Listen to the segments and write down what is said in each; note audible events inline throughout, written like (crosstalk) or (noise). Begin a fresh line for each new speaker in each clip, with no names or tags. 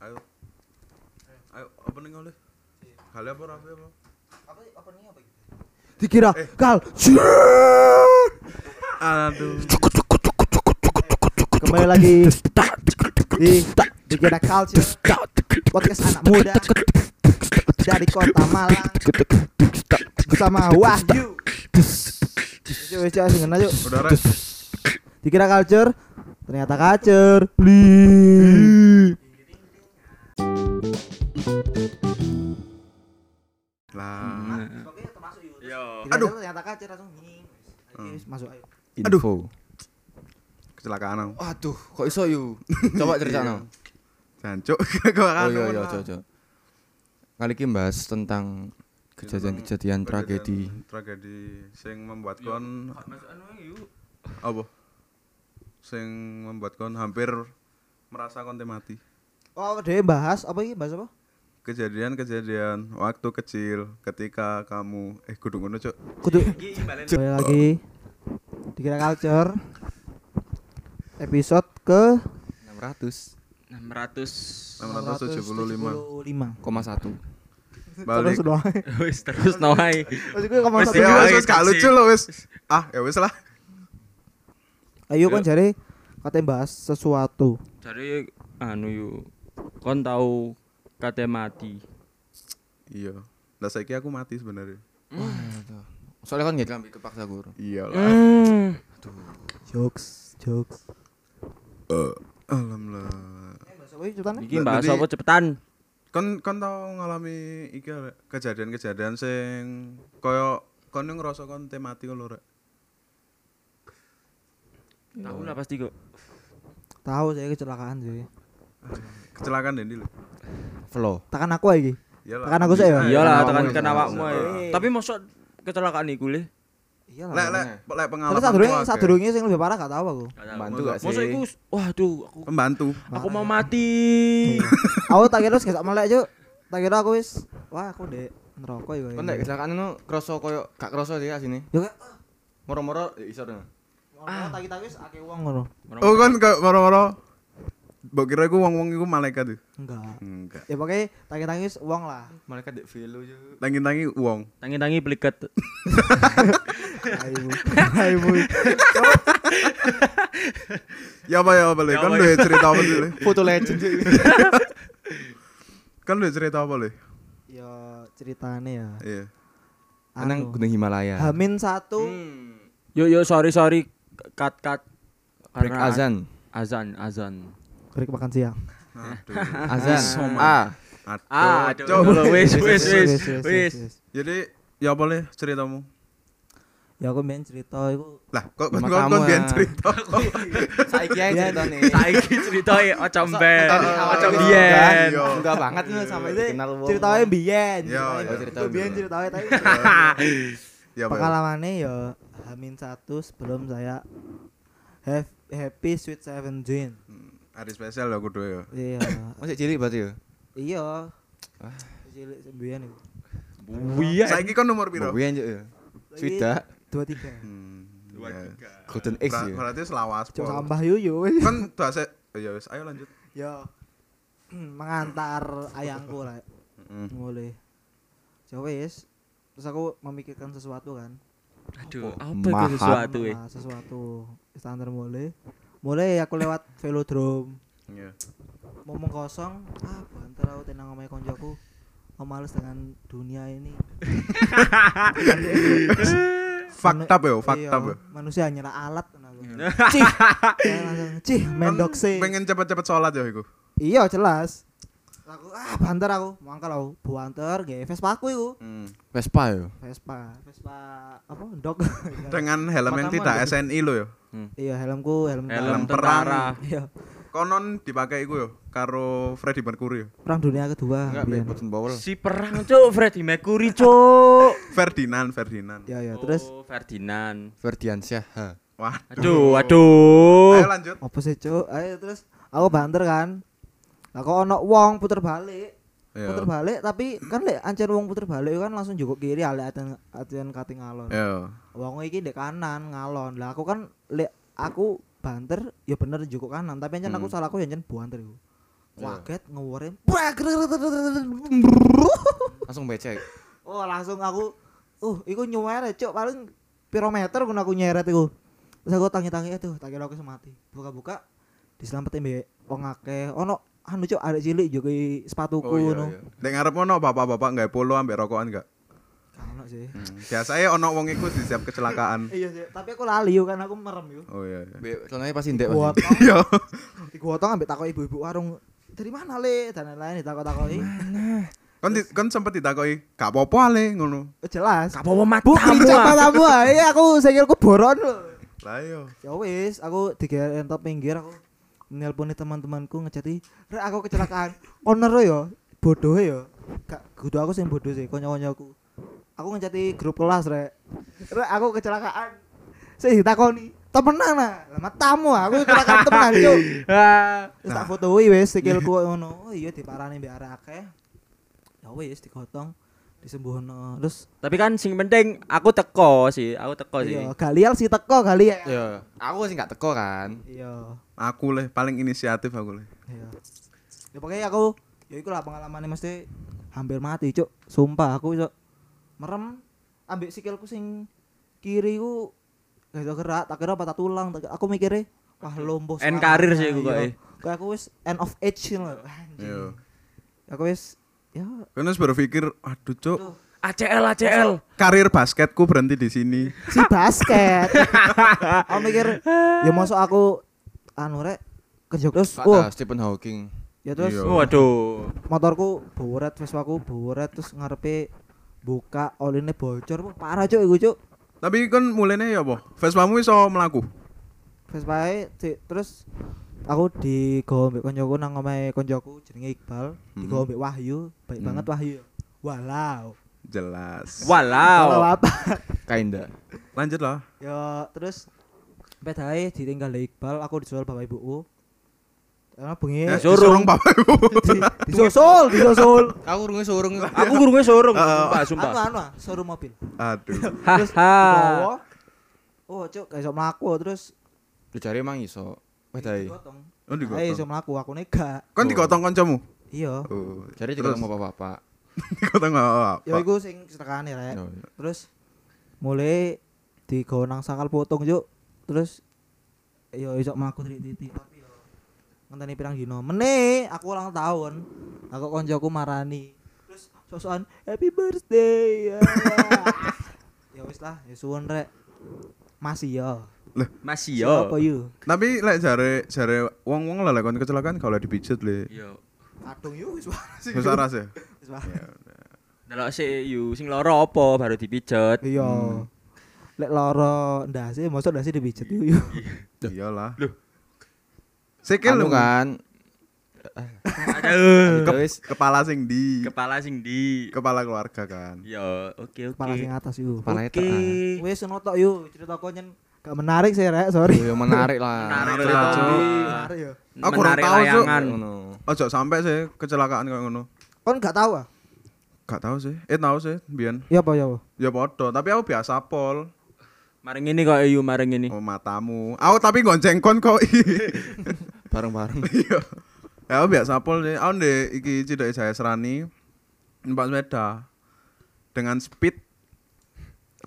Ayo. Ayo opening oleh. Kali apa rapi apa?
Apa apa nih apa gitu?
Dikira kal.
Aduh.
Kembali lagi di dikira culture podcast anak muda dari kota Malang bersama Wahyu. Yuk, wis sing
res.
Dikira culture, ternyata culture. Li.
Lah.
Yo.
Aduh.
ternyata culture langsung nying. Ayo, wis, masuk ayo.
Info.
Kecelakaan aku.
Aduh, kok iso yu? (laughs) Coba cerita
Jancuk. (laughs) Kok
Oh iya iya, coba. Kali ini bahas tentang kejadian-kejadian tragedi.
Tragedi sing membuat kon apa? Sing membuat kon hampir merasa kon mati.
Oh, dia bahas apa ini? Bahas apa?
Kejadian-kejadian waktu kecil ketika kamu eh kudu ngono, Cuk.
Kudu Kembali lagi Dikira Culture Episode ke
600
600
675.
675
koma satu.
Balik.
Terus doang
wis terus nawai
Terus gue ke mana
Wes,
satu
Ya wis wis gak lucu lo wis. Ah, ya wis lah.
Ayo kan cari Katanya bahas sesuatu
jadi anu yuk kon tahu kate mati
Iya. Lah saiki aku mati sebenarnya.
Soalnya kan nggak ngambil kepaksa guru.
Iya lah.
hmm.
Jokes Jokes
Alhamdulillah.
Eh cepetannya?
iki bahas apa cepetan
Kon kon tau ngalami iki kejadian-kejadian sing koyo kon ngerasa kon teh mati ngono rek.
tahu lah pasti kok
Tahu saya kecelakaan sih
Kecelakaan Dendi lho.
Flow.
Tekan aku lagi
Iyalah.
Tekan aku sih ya?
iyalah tekan
ya,
kan
sama-
awakmu ae.
Eh.
tapi mosok kecelakaan iku le
Iya
Lek
lah
lek lek pengalaman.
Terus sadurunge sadurunge sing lebih parah gak tahu aku
Bantu gak sih?
mosok iku waduh aku
pembantu.
aku mau mati (laughs)
Aku tak kira wis gak melek Tak kira aku wis Wah aku dek Ngerokok ya
Kan nek kecelakaan itu kroso koyo gak kroso sih asine.
Yo kayak
Moro-moro ya iso dong.
Ah, tak kira wis akeh uang ngono.
Oh kan moro-moro. Mbok kira iku wong-wong iku malaikat tuh.
Enggak.
Enggak.
Ya pokoknya tangi-tangi uang lah.
Malaikat dek velo yo.
Tangi-tangi uang.
tangi-tangi pliket
Ayo. Ayo.
Ya apa ya apa le?
Ya
Kan
apa
duwe
ya?
cerita apa sih le?
Foto legend sih.
Kan duwe cerita apa le?
Ya ceritane ya.
Iya.
Anang
Anu,
Gunung Himalaya.
Hamin satu.
yo yo sorry sorry cut cut
Break
Karena
azan.
azan azan
Break makan siang.
Aduh. (laughs)
Azan. Ah.
ah
Aduh.
aduh
Cuk.
wis wis wis
wis,
Jadi ya le ceritamu?
Ya aku main cerita iku
Lah, kok kok
Sama
kok
ah. (laughs)
cerita.
Saiki ae
Biyen.
ceritane.
saiki ceritae ojo ben ojo biyen
iya.
Enggak banget nih sampai
Itu
dikenal wong.
ceritanya biyen.
Iya,
ceritanya-
iya.
itu biyen ceritanya tapi (laughs)
Ya apa? ya?
pengalamannya ya Hamin satu sebelum saya have happy sweet seventeen.
Hmm, Hari spesial ya kudu ya.
Iya. (coughs)
Masih cilik berarti ya?
Iya.
Ah.
Cilik sembilan itu.
Wiyen
Saiki kon nomor piro?
Ya. Swida
Dua tiga.
Hmm. ya.
Golden X ya.
Berarti selawas.
Cuk
pol.
sampah yuyu.
Kan dase ya wis ayo lanjut.
Ya. (clears throat) mengantar ayangku lah.
Heeh.
Mulai. Ya wis. Terus aku memikirkan sesuatu kan.
aduh apa itu sesuatu
Nah, sesuatu standar mulai. Mulai aku lewat velodrome.
Iya.
Momong kosong. Ah, banter aku tenang sama koncoku. Oh, males dengan dunia ini. (laughs)
Fakta ya,
Manu-
fakta
iya,
ya.
Manusia hanyalah alat kan aku. (laughs) Cih. Langsung, Cih, mendok sih.
Pengen cepet-cepet sholat ya iku.
Iya, jelas. Aku ah banter aku, mangkal aku. Buanter nggih Vespa aku iku.
Hmm.
Vespa ya.
Vespa, Vespa apa? Dok. (laughs)
Dengan helm yang tidak. SNI lo ya.
iya, helmku, helm,
helm
perang.
tentara
Iya,
Konon dipakai iku ya karo Freddie Mercury ya.
perang dunia kedua.
Enggak,
biyen.
boten bawel.
si perang cuk Freddie Mercury cuk (laughs)
Ferdinand, Ferdinand.
Ya ya, terus
oh, Ferdinand
Ferdiansyah. Ha.
Wah.
aduh aduh
Ayo lanjut.
apa sih, Cuk? Ayo terus aku banter kan. Lah kok ono wong puter balik.
Iya.
Puter balik tapi kan lek ancen wong puter balik kan langsung jukuk kiri ale aten aten kate ngalon.
Iya.
Wong iki ndek kanan ngalon. Lah aku kan lek aku banter ya bener jukuk kanan, tapi ancen aku
Hmm.
salahku ya ancen buanter iku. Kaget ngeworem.
Langsung becek.
Oh, langsung aku uh iku nyuwer cuk paling piro meter kun aku nyeret iku. Terus aku tangi-tangi itu, tak kira aku wis mati. Buka-buka diselamatin mbek wong akeh. Ono anu cuk arek cilik joki sepatuku
Oh iya
ngono.
iya.
Nek ngarep ono bapak-bapak nggak polo ambek rokokan enggak?
Gak ono sih.
Hmm. Biasanya ono wong iku disiap kecelakaan.
Iya sih, tapi aku lali yo kan aku merem yo.
Oh iya. iya.
Soalnya pasti ndek. (laughs)
Iya.
digotong ambek takok ibu-ibu warung dari mana le dan lain-lain ditakok-takoki.
Kon di, kon sempet ditakoki, "Gak apa-apa ale ngono."
Eh, Jelas.
Gak apa-apa
Bukti
matamu.
siapa
ah.
tamu ae aku sikilku boron lho.
Lah iya.
Ya wis, aku digeer entok pinggir aku nelponi teman-temanku ngecati, "Rek aku kecelakaan." Owner yo bodoh yo. Gak kudu aku sing bodoh sih, kanca-kancaku. Aku ngecati grup kelas, Rek. Rek aku kecelakaan. Sing ditakoni, temenan ah. Lah matamu ah, aku kecelakaan temenan, Cuk.
Ah.
Terus tak fotoi wis sikilku ngono. Oh iya diparani mbek arek akeh. Ya wis digotong disembuhno. Terus
Tapi kan sing penting aku teko sih, aku teko sih.
iya, Galial sih teko kali ya.
Iya. Aku sih gak teko kan.
Iya.
Aku leh paling inisiatif aku leh.
Iya. Ya pokoknya aku ya iku lah pengalamannya mesti hampir mati, Cuk. Sumpah aku iso merem ambek sikilku sing kiri ku gak iso gerak, tak kira patah tulang, tak- aku mikirnya wah lombo
End karir sih aku
iya.
kok, eh.
Kayak aku wis end of age lho. Anjing.
Iya.
Aku wis ya
wis berpikir, "Aduh, Cuk,
Aduh.
ACL ACL.
karir basketku berhenti di sini." (laughs)
si basket. aku mikir ya masuk aku anu rek kerja terus wah
Stephen Hawking.
ya terus
Iya.
Waduh.
motorku boret Vespaku boret terus ngarepe buka oline bocor parah cuk iku cuk
Tapi kon mulainya ya apa? Vespamu iso melaku.
Vespae di- terus aku di mbek koncoku nang omahe koncoku jenenge Iqbal di
Hmm.
mbek Wahyu baik
Hmm.
banget Wahyu walau
Jelas.
walau
Walau.
apa (laughs)
Kinda.
Lanjut lah.
ya terus pedae ditinggal Iqbal aku disusul bapak ibuku karena bengi
Eh,
Sorong.
disorong bapak ibu. (laughs)
di- disusul disusul
Aku urungnya sorong. (laughs)
Aku gurungnya sorong,
Ah,
sumpah,
anu
sumpah.
anu ah, showroom mobil
Aduh.
terus oh cuk gak iso mlaku terus
Dicari emang iso. Wes dai.
digotong
Oh
ayo iso
digotong.
mlaku aku gak
Kon digotong kancamu?
iya
Oh.
Juga sama bapak-bapak. (laughs)
digotong apa?
ya iku sing setekane rek
Oh, iya.
terus mulai digawa nang sakal potong juk terus yo iso mlaku titik tapi yo ngenteni pirang dino meneh aku ulang tahun aku koncoku marani terus sosokan happy birthday ya (laughs) ya wis lah ya suwun rek masih yo
Masih
Siapa
yo.
yo
Tapi lek jare jare wong-wong lah lek kon kecelakaan kalau dipijet le.
Yo.
kadung yo wis waras
Wis waras ya.
wis waras
Delok sik yu sing loro apa baru dipijet.
iya
Hmm.
lek loro ndase mosok ndase dipijet yo yo
Iyalah.
Loh.
Sikil
Anu
lho
kan.
Aduh.
Ke-
Wis
kepala sing di
Kepala sing di.
kepala keluarga kan.
Yo, oke oke.
kepala sing atas yo
kepala.
Wes ngono tok yo, cerita konyen gak menarik sih rek, sorry.
Yo menarik lah.
Menarik
lah.
Ah. Menarik yo.
Aku kurang
Menarik
tahu, Cuk. Ojo sampai sih kecelakaan kayak ngono.
Kon gak tahu ah?
Gak tahu sih. Eh tahu sih, biyen.
Ya apa ya apa?
Ya podo, tapi aku biasa pol.
Maring ini kok yu maring ini.
Oh matamu. Aku tapi gonceng kon kok. (laughs)
Bareng-bareng.
Iya. Ya aku biasa pol sih. Aku ndek iki Cidok Jaya Serani numpak sepeda dengan speed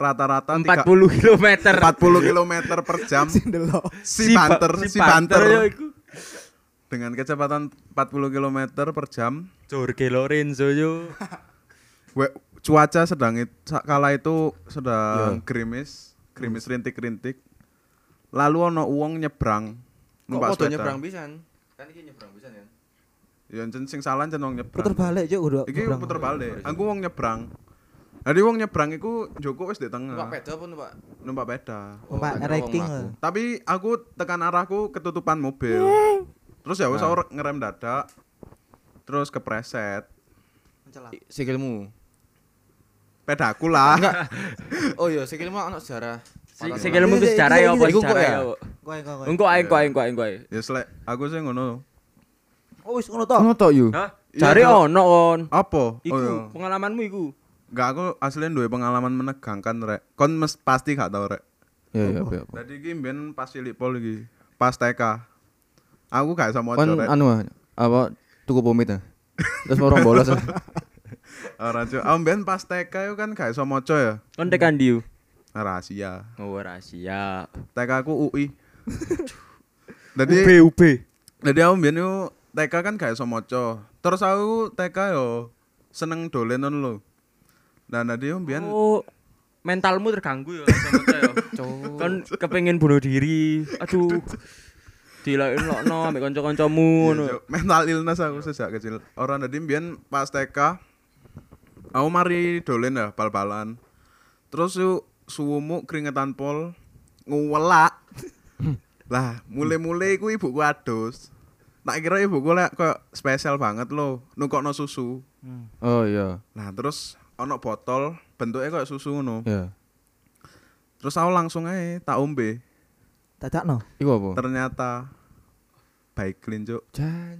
rata-rata
40 km.
40 km per jam. (laughs) Si banter, si banter.
yo iku.
Dengan kecepatan 40 km per jam.
Jorge Lorenzo yo. (laughs)
We, cuaca sedang it- kala itu sedang
Iya.
gerimis, gerimis rintik-rintik. Lalu ono uang nyebrang
Kok
numpak
podo
sepeda.
nyebrang pisan? Kan iki nyebrang pisan ya.
Ya jen sing salah jen wong nyebrang.
Puter balik cuk udah.
Iki puter balik. Aku wong nyebrang. Jadi wong nyebrang iku Joko wis di tengah.
Numpak peda apa numpak?
Numpak peda.
Numpak lah.
mlaku.
Tapi aku tekan arahku ketutupan mobil. Terus ya wis
Nah.
aku ngerem dadak. Terus kepreset.
Mencelat.
Sikilmu.
Pedaku lah. (laughs)
Oh iya, sikilmu ana sejarah.
Sikilmu
Iki,
ku sejarah ya apa sejarah
Iku kok
ya?
ya?
Kowe kowe kowe.
Engko ae ae engko ae, engko ae.
Ya selek aku sih ngono.
Oh wis ngono tok.
Ngono tok yu.
Hah?
Iya,
Cari
Cok.
ono kon.
Apa?
Iku
Oh, iya.
pengalamanmu iku.
Gak aku aslinya duwe pengalaman menegangkan rek. Kon mes pasti gak tau rek.
Iya iya apa. apa.
Jadi iki mbiyen pas cilik pol iki, pas TK. Aku gak iso maca
Kon
rek.
anu apa tuku pomit ah. Terus mau orang bolos. ah. (laughs)
Ora cuk. Aku mbiyen pas TK yo kan gak iso maca ya.
Kon tekan ndi? Yu?
Rahasia.
Oh rahasia.
TK aku UI. Jadi (laughs)
UB.
jadi aku mbiyen yo TK kan gak iso maca. Terus aku TK yo seneng dolen ngono lho. Nah, tadi yo mbiyen
Oh, mentalmu terganggu ya sama saya. Kon kepengin bunuh diri. Aduh. Dilain-lokno ambek kanca-kancamu ngono.
Iya, Cuk. mental illness aku sejak kecil. Orang tadi mbiyen pas TK aku mari dolen ya bal-balan. Terus yuk suwumu keringetan pol nguwelak. (laughs) lah, mulai-mulai iku ibuku adus. Tak kira ibuku lek kok spesial banget loh, nukokno susu.
Oh iya.
Nah, terus ono botol bentuknya kayak susu ngono.
Ya.
Terus aku langsung aja tak ombe.
Dadakno.
Iku apa?
Ternyata baik clean, Cuk.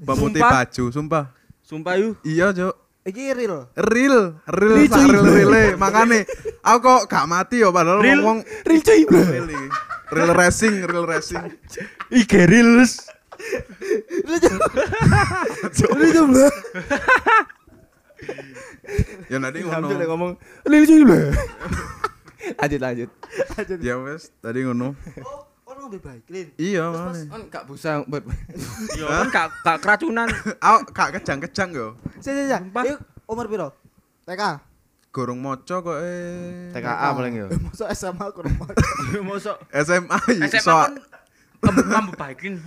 Pemutih
Sumpah?
baju, sumpah.
Sumpah yu.
Iya, Cuk.
Iki real.
real real sak real real makane aku kok gak mati yo padahal
Real?
ngomong
Real cuy.
real real racing real racing
Iki reels.
Ini coba.
ya nanti (laughs)
Sambil dia
ngono
ngomong lili cuy lah. lanjut lanjut.
ya wes tadi ngono
Oh, ngombe baik
iya
Mas kan gak bisa buat
Yo kan gak gak keracunan. (laughs)
aku gak kejang-kejang yo
Sik sik sik.
Sumpah.
Yuk, umur piro? TK.
gorong moco kok eh
TKA paling yo.
Masuk SMA aku rumah.
Mosok
SMA
SMA kan lambu baikin.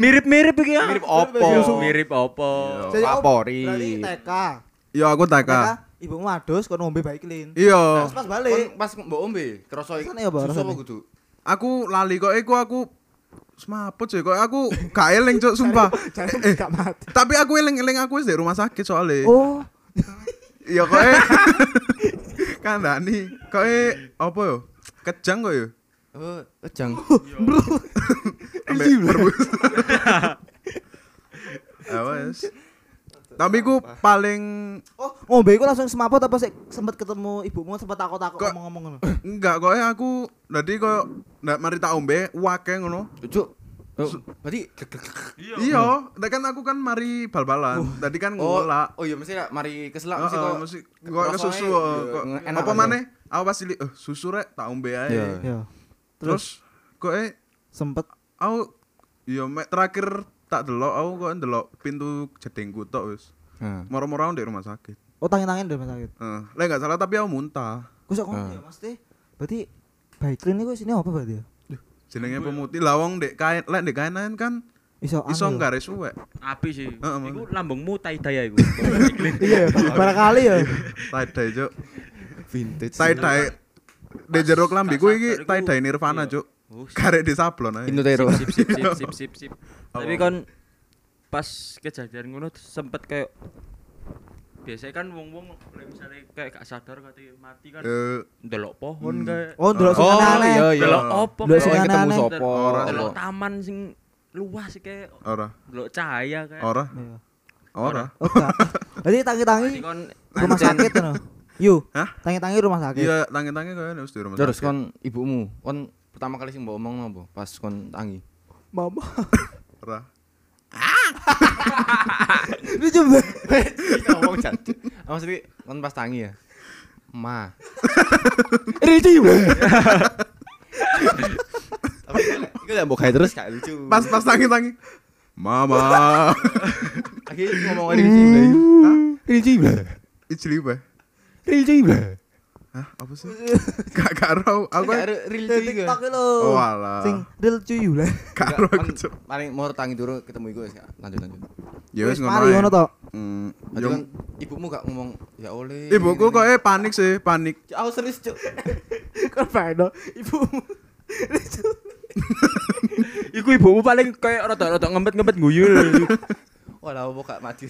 Mirip-mirip iki ya.
Mirip opo?
Mirip opo?
Jadi,
Kapolri.
Berarti TK.
iya aku
TK,
TK
ibumu adus kon ngombe baik
iya
pas balik.
Kon pas mbok ombe, kerasa iki.
Rasane apa,
Susu apa
rasane?
kudu?
aku lali kok iku aku semaput sih kok aku gak eling cuk sumpah (laughs) Eh, tapi aku eling-eling aku wis di rumah sakit soalnya
Oh,
Iya kok eh (laughs) kandani kok eh apa yo? Kejang kok yo.
Oh, kejang.
Ambek berbus. Ya wes. Tapi ku paling
oh ngombe iku langsung semaput apa sih sempet ketemu ibumu sempet takut-takut ngomong-ngomong ngono. (clears throat)
enggak kok eh aku dadi kok ndak mari tak ombe wake ngono.
Cuk. Oh, berarti
Iya, nek kan aku kan mari bal-balan. Tadi kan
Oh,
ngolak.
oh iya mesti lah, mari keselak mesti kok.
mesti kok ke susu.
rasanya,
eh,
iya,
kok
enak
apa maneh? Aku pas cilik, eh susu rek tak ombe ae.
Iya.
Terus kok eh
Sempet
aku iya mek terakhir tak delok aku kok ndelok pintu jedengku tok wis.
Nah.
Moro-moro di rumah sakit.
oh tangan-tangan dari rumah sakit.
Heeh, lek enggak salah tapi aku muntah.
Gue sok ngomong
Ah.
ya Mas Teh. Berarti baik clean iku sini apa berarti ya?
Jenenge pemutih lawang dek kain, lek dek kainan kan
Iso
iso nggare suwek.
Api sih.
Heeh,
Iku lambungmu tai-tai iku. (laughs)
Iya, barangkali ya.
tie dye cuk.
Vintage.
Tie dye di jero klambiku
tak
iki dye Nirvana
iya.
cuk.
Oh,
Karek di sablon ae.
Pintu tero.
sip sip sip sip sip sip. Tapi kan pas kejadian ngono sempet kayak biasanya kan wong-wong misalnya kayak gak sadar katanya mati kan
Eh,
ndelok pohon
Hmm.
kayak
Oh, ndelok sing
Oh,
aneh.
iya, iya.
ndelok opo kayak
sing
Oh, ketemu sopo.
Ndelok
Apa?
taman sing luas sih kayak
ora,
ndelok cahaya kayak
ora,
Iya.
ora.
Oh, enggak. Berarti tangi-tangi
kon
rumah sakit ngono. Yu.
Hah?
Tangi-tangi rumah sakit.
Iya, tangi-tangi kaya wis di rumah
Terus
sakit.
kon ibumu, kon pertama kali sing mbok omong apa? Pas kon tangi.
Mama. (laughs)
ora. (laughs)
Lu coba.
ngomong jatuh. Maksudnya kon pas tangi ya. Ma. (laughs)
Rici.
Tapi iku lek mbok gawe terus gak lucu.
Pas pas tangi-tangi. Mama.
lagi ngomong Riji lah. Riji lah.
Ijli bae.
Riji lah.
Hah, apa sih? (laughs) Gak karo, aku
real cuy.
TikTok lho.
Oh alah.
Sing real cuy lah.
Karo aku cuk.
Paling mau tangi dulu ketemu iku wis lanjut lanjut.
Ya wis ngono.
mari ngono to.
Hmm,
kan ibumu gak ngomong ya oleh.
Ibuku kok eh panik sih, panik.
Aku serius cuk. (laughs)
Kan bae ibumu. (laughs)
iku ibumu paling kayak rada-rada ngempet-ngempet guyu
Walah apa gak mati.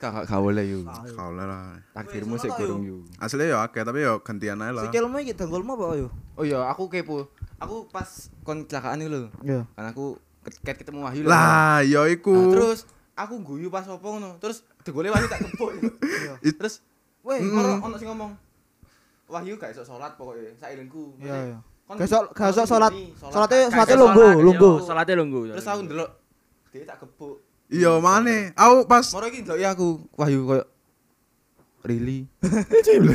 Gak gak boleh yu.
Kau lah.
Takdirmu
Wis,
sik
ngono ta,
gurung yu.
Aslinya ya akeh tapi ya gantian ae lah.
Sikilmu iki dengkulmu apa yo?
Oh iya, aku kepo. Aku pas kon kecelakaan itu lho.
Iya.
Kan aku ket ketemu Wahyu.
Lah, ya iku.
Nah, terus aku guyu pas opo ngono. Terus degole Wahyu tak kepuk.
It-
Terus weh,
Mm.
karo ono sing ngomong. Wahyu gak iso salat pokoke, sailengku.
Iya iya. Gak sok gak sok salat. Salate
Gak
salate
iso
lungguh,
sholat,
lungguh.
yo, Salate lungguh.
Terus aku ndelok Dia tak gebuk.
Iya, mana? Aku pas
Moro iki ndeloki aku, Wahyu koyo really. (laughs)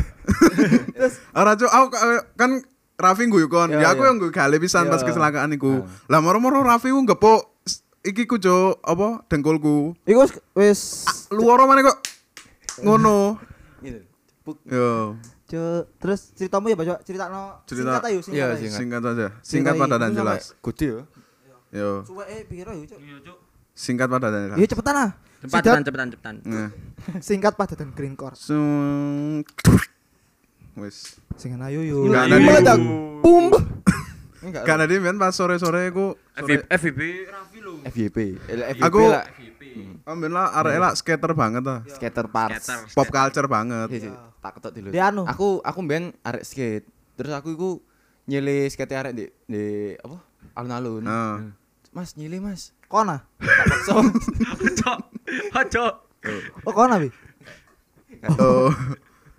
ora cuk, aku ka- kan Raffi ngguyu kon.
Iya,
Ya aku
iya.
yang ngguyu gale pisan pas
Iya.
kecelakaan iku.
Ah.
Lah moro-moro Raffi ku ngepuk iki ku cuk, apa dengkulku.
Iku wis-
mana kok ngono.
Gitu.
Yo,
Cuk, terus ceritamu ya, Pak. Ceritakno
Cerita-
singkat ayo, singkat.
Iya, singkat.
singkat aja. Singkat padat dan jelas.
Gede ya.
Yo,
Suweke piro yo, Cuk?
Iya, Cuk.
Singkat padat dan
Iya cepetan ah.
Cepetan, cepetan, cepetan.
Nah,
singkat padat dan green core.
sung wis.
Sing ayo yo.
Enggak ada
Meledak. Bum.
Enggak. (laughs)
Gak ada di men pas sore-sore aku sore,
FVP FVP Raffi.
Eh, FYP
Aku-
lah
FVP.
ambil lah arek lah skater banget ah.
skater parts.
Pop culture banget.
Iya, iya. tak ketok dulu.
Dia anu.
Aku aku mben arek skate. Terus aku iku nyele skate arek di di apa? Alun-alun.
Nah.
Mas nyele Mas.
Kona.
Ojo. Ojo.
Oh, kona bi.
Oh.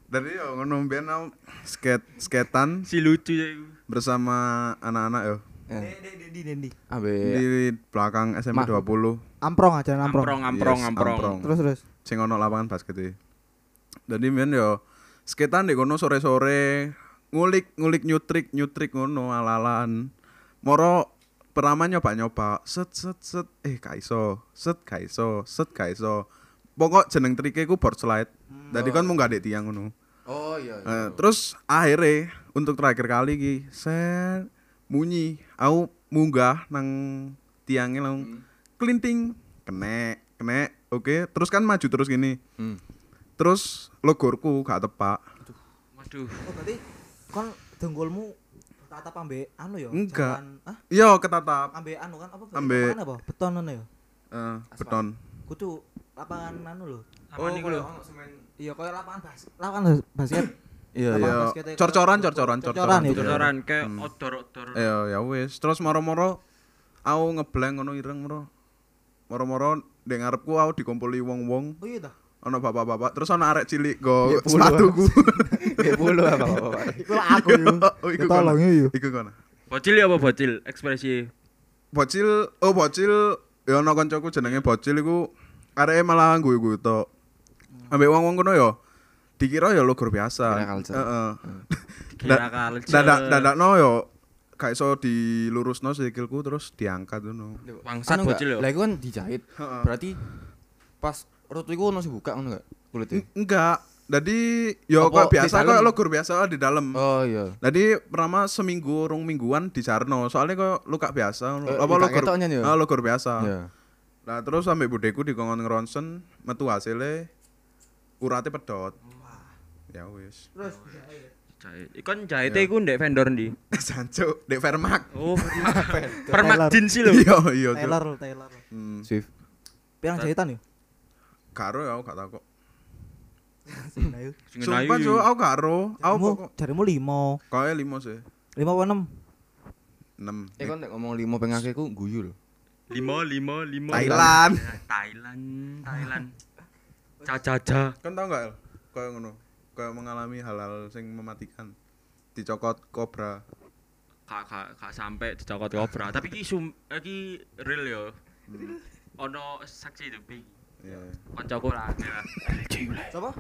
Dari yo ngono mbiyen aku skate skatean
Si lucu ya iku.
bersama anak-anak yo
Eh,
Dendi dendi.
Abe
di belakang SMP
Ma-
20
Amprong aja amprong.
Amprong, amprong,
Yes,
amprong.
amprong.
Terus terus.
sing ono lapangan basket iki. Dadi men yo skatean di kono sore-sore ngulik ngulik nyutrik nyutrik ngono ala-alaan. Moro pertama nyoba nyoba set set set eh kaiso set kaiso set kaiso. Pokok jeneng trike ku board slide. Dadi kon munggah di tiang ngono.
Oh iya.
Eh, terus akhirnya untuk terakhir kali ki saya munyi aku munggah nang tiangnya langsung kelinting kene kene oke terus kan maju terus gini
Hmm.
terus logorku gak tepak
Waduh.
Oh, berarti kon dengkulmu tatap ambek anu ya?
Enggak.
Ah,
iya ketatap
ambek anu kan apa? Lapangan apa? Beton anu ya.
eh, beton
Kudu lapangan anu lho.
Apa niku lho?
Iya, koyo lapangan bas. Lapangan basket. (coughs)
Iya
iya cor-coran cor-coran
Cor-coran ya,
Bocoran kayak
Hmm.
odor-odor.
iya ya wis terus moro-moro aku ngeblank ngono ireng moro moro-moro ndek ngarepku aku dikumpuli wong-wong
Oh iya dah.
Ono bapak-bapak terus ono arek cilik go
Nggih, puluh.
sepatuku
Kayak bulu apa Bapak.
Iku aku yo. (laughs)
oh iku
Ya tolong yo.
iku kono
Bocil ya apa bocil ekspresi?
bocil oh bocil ya ono kancaku jenenge bocil iku areke malah guyu-guyu tok ambek wong-wong kono ya dikira ya logor biasa heeh (laughs)
Kira kali.
dadak dadakno yo gak iso dilurusno sikilku terus diangkat ngono
Bangsat
Anu nggak?
bocil yo.
Lah iku kan dijahit. Berarti pas rut iku ono sing buka ngono enggak? Kulitnya.
enggak jadi yo
Apa
kok biasa kok logor biasa di dalam
Oh iya.
Jadi pertama seminggu rong mingguan di Sarno soalnya kok luka biasa ngono.
Eh,
apa
ketoknya ya?
Ah, biasa
Iya.
Nah terus sampai budeku dikongkon ngeronsen metu hasilnya urate pedot. Ya wis.
Terus
Jahit. Ikon jahite iku ndek vendor ndi? (laughs)
Sancu dek Vermak.
Oh, (laughs) permak jeans sih lho.
Iya iya.
Taylor Taylor.
Hmm.
Swift.
Pirang jahitan yo?
Karo ya aku gak. (laughs)
Sing ayo.
Sing
Sumpah
ayu.
Cuk, aku karo. Aku
Jarimu,
kok
jarimu limo.
kaya limo sih.
Lima apa enam?
6.
Eh kon nek ngomong limo pengake ku guyu lho.
Lima, lima, lima.
Thailand.
Thailand, Thailand. Cacaca.
Kan tau gak? Kayak ngono. Kayak mengalami hal-hal sing mematikan. Dicokot kobra.
Kak kak kak sampai dicokot kobra. Tapi iki sum iki real yo. Ono saksi itu.
Iya.
Koncoku lah.
Siapa?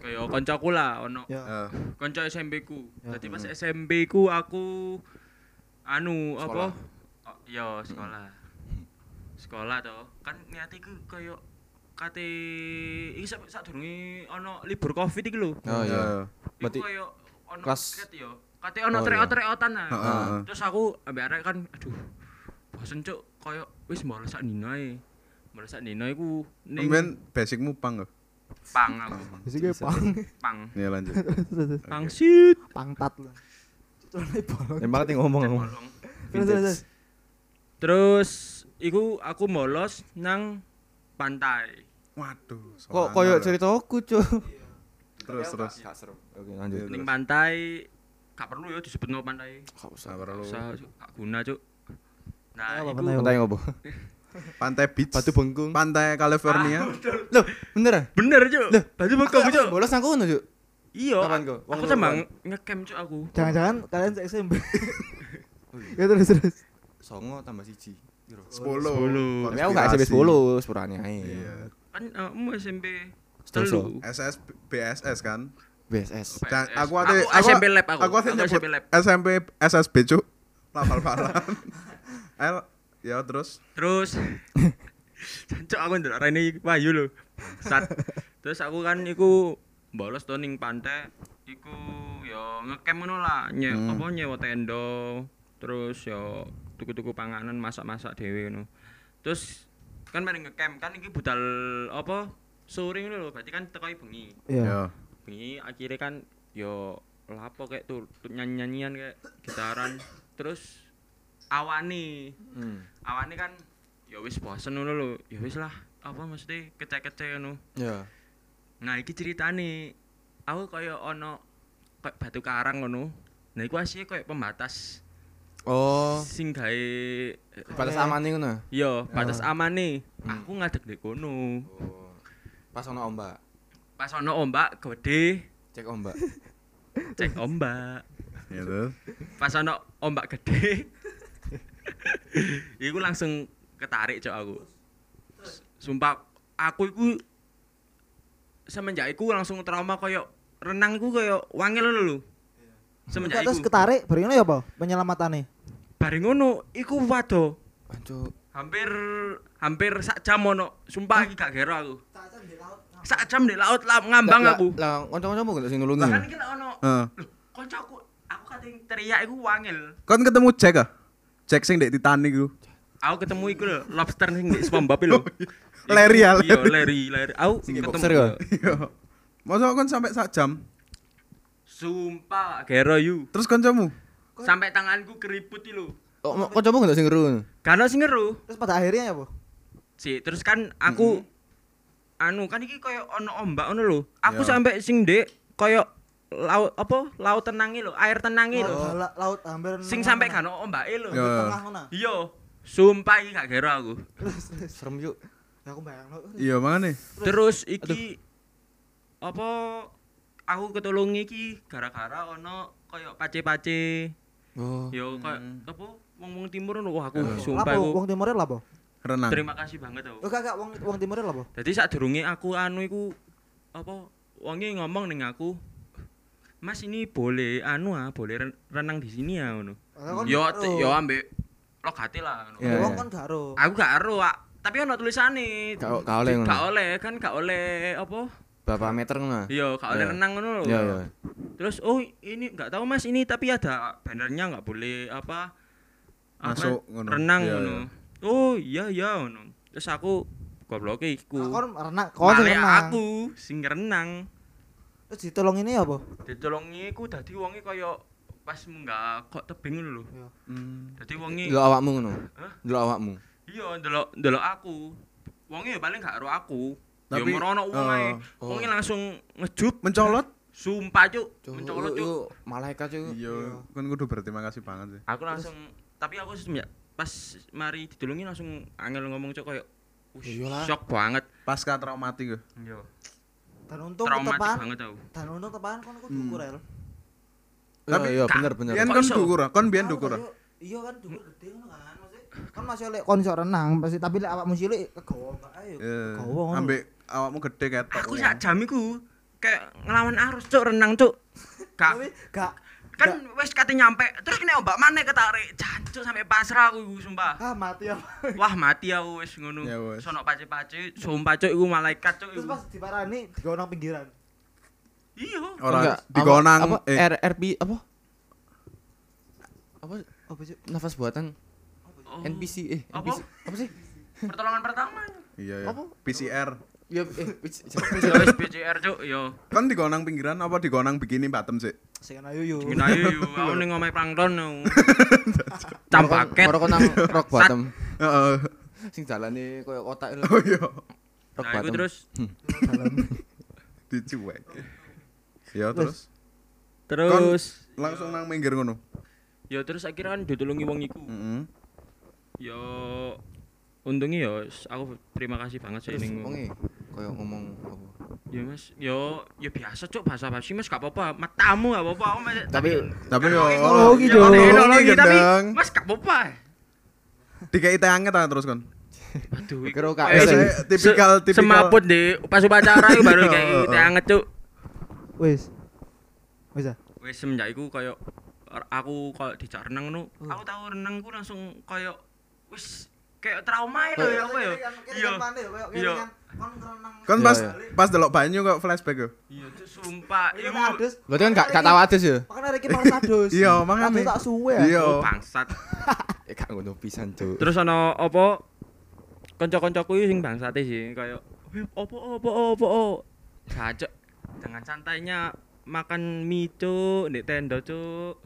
Kaya koncoku lah ono.
Ya.
Eh,
Konco SMP ku.
Ya.
Dadi pas SMP ku aku anu apa? Oh, iya, sekolah. Sekolah to. Kan niate ku kaya kate iki sak sadurunge ono libur Covid iki lho.
Oh iya.
iya.
Berarti
kaya ono
kelas-
yo. Kate ono
Oh,
trek-trekotan nah.
Heeh, heeh.
Terus aku ambek arek kan aduh. Bosen cuk kaya wis mbok sak dino sak dino iku ning
Kemudian basicmu pang gak?
pang aku.
Iki pang. (laughs)
Pang.
Iya lanjut. (laughs)
Pang sit.
Pangtat lu. Celana bolong.
Nembak ting ngomong ngomong.
Bolong.
Terus terus.
iku aku bolos nang pantai.
Waduh.
Kok koyo
lah.
cerita aku, Cuk.
terus terus.
Gak seru. Oke, lanjut.
Ning pantai gak perlu ya disebutno pantai.
Gak usah.
Sabar lu.
Usah Cuk, gak guna, Cuk. Nah, iku
pantai?
Pantai ngopo? (laughs)
Pantai Beach.
Batu Bengkung.
Pantai California.
Loh, beneran?
bener, Cuk. Batu bengkong,
Aku
Cuk.
bolos nang kono, Cuk.
Iya.
Kapan kok? Wong
Aku sama ngecamp, Cuk aku.
Jangan-jangan kalian se SMP. (laughs) (laughs) Ya terus terus.
Songo tambah siji.
Sepuluh.
Sepuluh.
Tapi aku gak SMP 10, sepurane ae.
Iya.
Kan kamu SMP telu.
SS BSS kan.
BSS.
Dan aku ate
Aku SMP lab aku.
Aku
Aku SMP lab.
SMP SSB cuk. El (laughs) ya terus
Terus Cancok aku ndelok rene Wahyu lho. Sat. Terus aku kan iku bolos to ning pantai iku yo ngecamp ngono lah, nye,
Hmm.
apa nyewa tenda, terus yo tuku-tuku panganan masak-masak dhewe ngono. Terus kan mari ngecamp kan iki budal apa sore ngono lho, berarti kan teko bengi.
Iya.
ya.
bengi akhirnya kan yo lapo kayak tuh nyanyi nyanyian kayak gitaran terus awani.
Hmm.
awani kan ya wis bosen ngono lho. Ya wis lah apa mesti kecek-kecek ngono.
Ya.
nah iki ceritane. Aku kaya ono kayak batu karang ngono. Nah iku asli kayak pembatas
Oh,
sing gawe
batas aman nih ngono.
yo batas amane.
Hmm.
aku ngadeg di kono.
Oh. Pas ono ombak,
pas ono ombak gede
cek ombak.
cek ombak.
Ya
pas ono ombak gede iku langsung ketarik cok aku. Sumpah aku iku semenjak iku langsung trauma koyo renang iku koyo wangil lho lho. Semenjak
Terus
iku.
ketarik, bari ngono ya apa? Penyelamatane.
bareng ngono iku wado
Ancu,
hampir hampir sak jam ono. Sumpah iki gak gero aku. Sak jam di laut lah ngambang aku.
Lah, kanca-kancamu gak sing nulungi.
kan iki ono. Koncoku aku kating teriak iku wangil
Kon ketemu Jack ah? Jack sing ndek Titanic ku.
Aku ketemu iku lho, lobster sing di SpongeBob lho. (laughs)
Larry ya,
Iya,
Larry.
Larry. Aku
Sing
ketemu.
boxer ya?
Iya. Masa kon sampai sak jam?
Sumpah, gero you.
Terus kancamu?
Sampai tanganku keriput iki lho.
Oh, kancamu gak sing ngeru.
Karena sing ngeru.
Terus pada akhirnya ya apa?
Si, terus kan aku anu kan iki koyo ono ombak ngono lho. Aku
Iya.
sampai sing ndek koyo laut apa? Laut tenangi lho, air tenangi lho.
Oh, la- laut hampir
Sing sampai gak ono ombake lho.
Tengah ngono.
Iya. Sumpah iki gak gero aku.
Serem yuk.
Ya aku bayang lo.
Iya mana?
Terus iki apa aku ketulungi iki gara-gara ono koyo pace-pace.
Oh.
Yo kayak apa wong-wong timur wah aku
Eh.
sumpah aku
wong timure lapo?
Renang.
terima kasih banget tau.
Oh gak wong wong timure lapo?
Dadi sadurunge aku anu iku apa wonge ngomong ning aku Mas ini boleh anu ah, boleh ren- renang di sini ya ngono. Yo t- yo ambek logate lah ngono.
Iya,
Wong
iya.
kan gak ero.
Aku gak ero, Wak. Tapi ono tulisane.
Gak- gak oleh ngono.
Gak oleh kan gak oleh apa?
Berapa meter ngono?
Iya, gak oleh
Iya.
renang ngono lho.
Iya, iya.
Terus oh ini nggak tahu Mas ini tapi ada bannernya nggak boleh apa
Masuk ngono.
renang
Iya,
ngono. Oh iya iya ngono. Terus aku gobloke iku.
Kon renang, kon
Malah
renang.
aku sing renang.
Terus ditolong ini apa?
Ditolongi iku dadi wonge kaya pas munggah kok tebing ngono lho.
Hmm.
Dadi wonge
Delok awakmu ngono.
Hah?
Delok awakmu.
iya ndelok ndelok aku. Wonge ya paling gak karo aku. Ya
Tapi,
merono wong ae.
oh.
Wonge langsung ngejup
Mencolot?
sumpah cuk.
Cuk,
Mencolot cuk.
malaikat cuk.
Iya, kon kudu berterima kasih banget sih.
aku langsung tapi aku semenjak pas mari ditulungi langsung angel ngomong cok kayak "Wush,
Iyalah.
shock banget
Pasca traumatik gue.
iya
Dan untung
tau
dan untung tetepan kon aku
Hmm.
dukur rel.
Tapi
Iya,
Kak,
bener bener.
Biyen
Kok
kon
iso?
dukur, kon biyen dukur.
Iya kan dukur gede ngono kan. Kan masih oleh kon iso renang pasti tapi lek awakmu cilik kegawa mbak ayo.
Iya.
Kegawa ngono.
Ambek awakmu gede ketok.
aku sak jam iku kayak ngelawan arus cok renang cok gak
gak
kan wes kate nyampe terus kena ombak mana ketarik jancuk sampai pasrah aku iku sumpah
ah mati apa.
wah mati aku wes ngono
Ya
sono pace-pace sumpah cok iku malaikat cok
Terus
iku
pas diparani digawa nang pinggiran.
iya
Ora digonang
apa,
eh
R RP apa? Apa
Apa sih?
nafas buatan
Oh,
NPC eh
Apa?
NPC apa sih?
pertolongan pertama
iya ya.
Apa?
PCR.
Ya eh which-
ya wes PCR cok yo
Kan digonang pinggiran apa digonang bikini bottom sih?
Sing ayu yu.
Dingin aja yo, aku ning omahe plankton yo. (laughs) Campaket.
Kon nang rock bottom.
Heeh.
Sing jalane koyo kotak itu.
Oh iya.
Rock
Nah,
bottom.
terus
Dicuek. Ya terus
terus
langsung nang minggir ngono.
ya terus akhirnya kan ditulungi wong iku.
Heeh.
Ya untungnya ya aku terima kasih banget sih ning.
Koyo ngomong apa?
Ya Mas, yo ya biasa cuk bahasa basi Mas gak apa-apa. Matamu gak apa-apa.
Tapi
Tapi yo
Teknologi,
Ya,
Cuk.
teknologi tapi. Mas gak apa-apa.
Dikei teh anget terus kon.
Aduh,
Kira
kayak
ya.
Biasanya
se-
tipikal tipikal
semaput di pas upacara baru (laughs) kayak teh
oh.
anget cuk.
Wis. Wis ah.
Wis semenjak iku koyo aku koyo dijak renang ngono. Aku tahu renang ku langsung koyo wis kayak trauma lho ya apa ya. Iya. Iya.
Kon pas
Iya,
pas delok banyu kok flashback yo.
Iya, cuk sumpah
Iya,
iku
adus.
Berarti kan gak gak tau adus ya?
Makanya Riki malas adus. (laughs)
Iya, makanya.
Adus tak suwe ya.
Iya.
oh, bangsat. (laughs)
Eh gak ngono pisan, Cuk.
Terus ana apa kanca-kancaku sing bangsate sih kayak "Wih, opo opo opo oh." Gacok dengan santainya makan mie cuk di tenda cuk.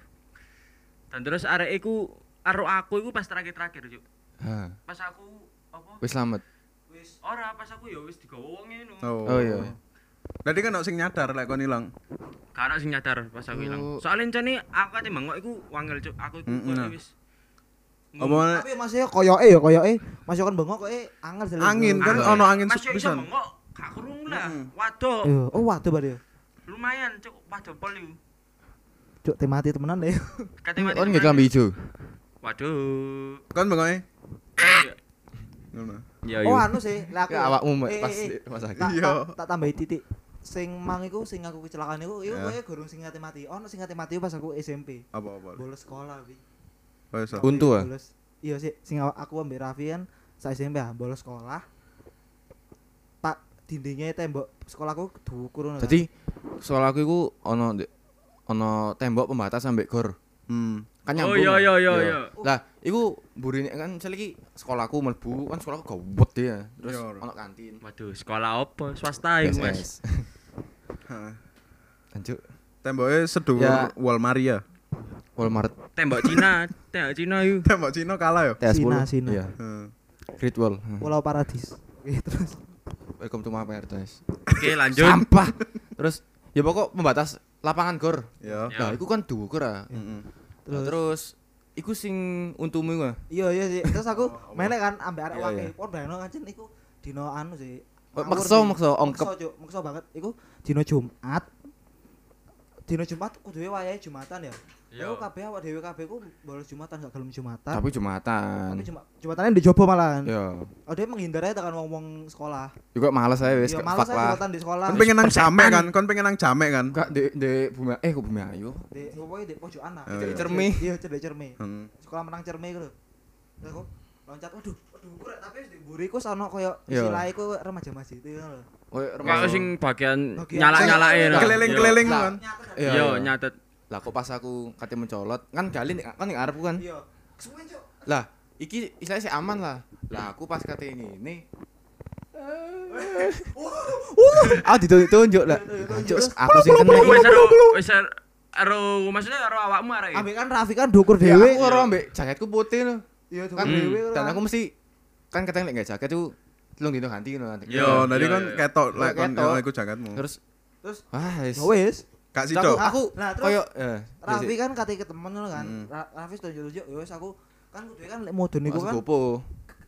Dan terus arek iku aku iku pas terakhir-terakhir cuk. Pas aku apa?
wis selamat.
Wis ora pas aku ya wis digawa wong ngono.
Oh.
Oh iya.
Tadi kan ono sing nyadar lek kon ilang.
Karena sing nyadar pas aku ilang.
Oh.
Soalnya encene aku kate mangkok iku wangel cuk. Aku iku
nah.
koyo wis
Apa
Tapi masih koyoke ya koyoke. Masih kon bengok koyoke angel jale.
angin kan ono angin
Masih iso
pisan.
mangkok gak krungu lah.
Mm.
Waduh.
Iya. Oh, waduh bar ya.
Lumayan cuk, waduh pol iku.
Cuk temati temenan deh. (laughs)
Kate mati.
Oh, nggak kelambi hijau.
Waduh.
Kon bengoke.
Iya.
Ngono.
Ya
Oh anu sih, lah aku.
Ya awakmu
Eh,
pas
eh,
pas
Tak
aku.
Iya.
tak- tambahi titik. Sing mang iku sing aku kecelakaan iku, iku
Ya.
kowe gurung sing ngate mati. Ono sing ngate mati pas aku SMP.
Apa apa.
Bolos sekolah wi.
Oh iso.
Untu ah.
Bolos. Iya sih, sing aku ambek Raffi kan sa SMP ah, bolos sekolah. Pak dindingnya tembok sekolahku dukur ngono. kan.
Jadi soal aku iku ono ono tembok pembatas sampai gor.
Hmm.
Kan
Oh,
nyambung.
iya,
kan?
iya, iya, iya.
Lah, iku burine kan misalnya iki sekolahku mlebu kan sekolahku gawet ya. Terus
Iya.
ono kantin.
Waduh, sekolah apa? Swasta iku, Mas. (laughs)
Ha.
Lanjut.
Temboke sedur
Ya.
Wal Maria.
Walmart
Tembok Cina, (laughs) tembok Cina yuk.
Tembok Cina kalah yo.
T10.
Sina, Sina.
Iya.
Heeh.
Great Wall. Hmm. (laughs)
Pulau Paradis. Oke, terus
Welcome to my paradise.
Oke, lanjut.
Sampah. Terus ya pokok pembatas lapangan gor.
Ya.
Ya.
Nah, iku kan dukur ah.
Heeh.
Nah,
terus,
terus iku sing untumu iku.
iya iya sih. Terus aku (laughs) menek kan ambek arek
Iya,
wake.
iya.
Pon bayangno kancen iku dino anu sih.
Oh, maksa, maksa, ongkep.
Maksa. Maksa banget. Iku dino Jumat. Dino Jumat kuduwe wayahe Jumatan ya.
Iya.
Iku kabeh awak dhewe kabeh ku bolos Jumatan gak gelem Jumatan.
Tapi Jumatan.
Tapi cuma Jumatannya di jopo malahan.
Ya.
Oh dia menghindar aja tekan wong-wong sekolah.
Juga males saya wis
Iya males
lah.
Jumatan di sekolah.
Kon pengen nang jamek kan? Kon pengen nang jamek kan?
Enggak di di bumi eh kok bumi ayu.
di pokoknya di.
Oh,
Cedek
iya.
Cermi.
Iya, cedek cermi.
Heeh.
Sekolah menang cermi iku lho. Terus aku loncat, waduh, waduh, kurek tapi di mburi ku sono koyo
Iya.
istilah iku remaja masjid itu lho.
Oh,
Kalau sing bagian nyala-nyalain.
Sing
Keliling-keliling kan.
Iya,
Yo,
iya.
nyatet.
Lah kok pas aku kate mencolot kan gali nih- kan ning arepku kan.
Iya.
Lah, iki istilahnya sih aman lah. Lah aku pas kate ngene Ah ditunjuk lah. Cuk, aku sing kena.
Wis karo maksudnya karo awakmu arek.
Ambek kan Raffi kan dukur
Ya,
dhewe.
aku ora ambek jaketku putih loh.
Iya, dukur
Kan
dhewe.
dan aku mesti kan katanya lek gak jaket tuh telung dino ganti ngono nanti.
Yo, iya,
kan
iya.
ketok
Lah,
lek kon iku jaketmu.
Terus
Terus
wah wis.
ya wis.
Kak Sido.
Aku, aku
Nah, terus-
koyo eh
Raffi kan kate ketemu ngono kan.
Mm.
Ra- Raffi tunjuk-tunjuk ya wis aku kan kudu kan lek modun niku kan
gopo.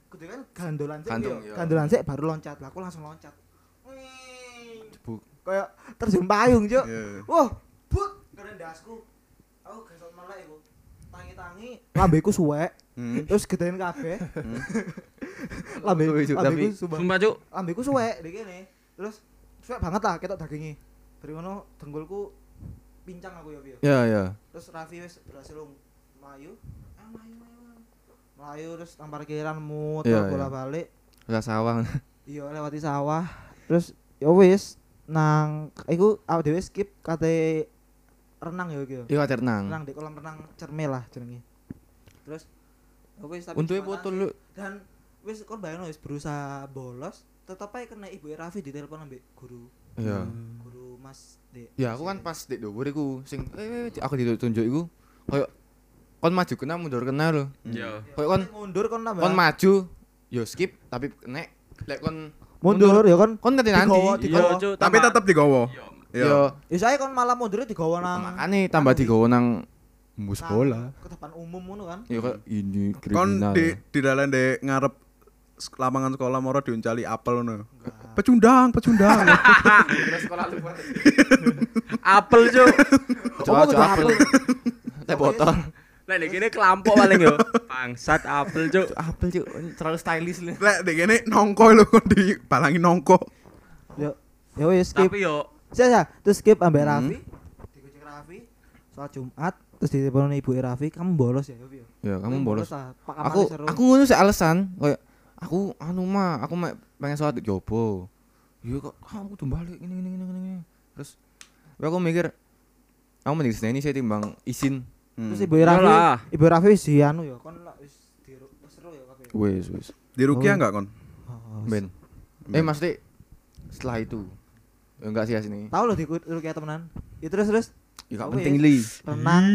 kudu kan gandolan sik yo.
iya.
Gandolan sik baru loncat. Lah aku langsung loncat.
Jebuk.
Kayak terjun payung, Cuk.
Iya.
Wah, but keren dasku. Aku gesot melek iku. Tangi-tangi lambeku suwek,
Hmm.
terus gedein kabeh. (laughs) Lambe
Wih, Cuk,
lambeku
tapi-
sumpah.
Sumpah cuk,
Lambeku suwek di kene. Terus suwek banget lah ketok dagingi. Bari ngono dengkulku pincang aku ya piye.
Ya ya.
Terus Raffi wis berhasil melayu. Ah, melayu, melayu. Melayu terus tampar kiran muter
Iya, iya.
bola-balik.
Udah sawang.
Iya lewati sawah. Terus ya wis nang iku awak dhewe skip kate renang ya iki. ya.
Iya kate renang.
renang di kolam renang cerme lah jenenge terus ya wis tapi
Untuke foto lu.
dan wis kon bayangno wis berusaha bolos tetep ae kena ibu Raffi ditelepon ambek guru
Iya.
guru Mas Dek
Ya aku kan pas di dhuwur iku sing eh eh, aku ditunjuk iku koyo kon maju kena mundur kena lho.
yo.
Koyo kon
mundur kon nambah
kon maju yo skip tapi nek lek kon
mundur ya kon
kon nanti nanti.
Digowo,
Iya
digowo.
Tapi tetep digowo.
Yo.
Iya.
Yo
ya saya kon malah mundur digawa nang
makane tambah digowo nang
nang
bola.
ke depan umum ngono kan
Ya kok ini
Kon
kriminal.
di di dalan de ngarep lapangan sekolah moro diuncali apel ngono. Pecundang, pecundang. (laughs)
Apel cuk.
Coba
apel.
apel. Teh botol.
Lah nek kene kelampok paling yo. Bangsat apel, Cuk.
Apel cuk, terlalu stylish lah.
Lek dek kene nongko lho kon di balangi nongko.
Yo yo wis skip.
Tapi yo
Saya saya terus skip ambek
Hmm.
Raffi. Dikucek Raffi. Soal Jumat terus ditelepon ibu Raffi, kamu bolos ya, Yofi?
Ya, kamu bolos. Aku aku ngono sih alasan kayak aku anu mah, aku mek pengen sholat jopo. Iya kok kamu tuh balik ini ini ini ini. Terus ya aku mikir aku mending ini saya timbang izin.
terus
Hmm.
ibu
Iyalah.
ibu Raffi wis di anu ya, kon lah wis di wis seru ya kabeh.
Wes wes.
Di Rukia
Oh.
enggak kon?
Oh,
Ben. Eh maksudnya setelah itu. Ya enggak sih sini.
Tahu loh di Rukia temenan. Ya terus terus
Ya gak penting li.
renang.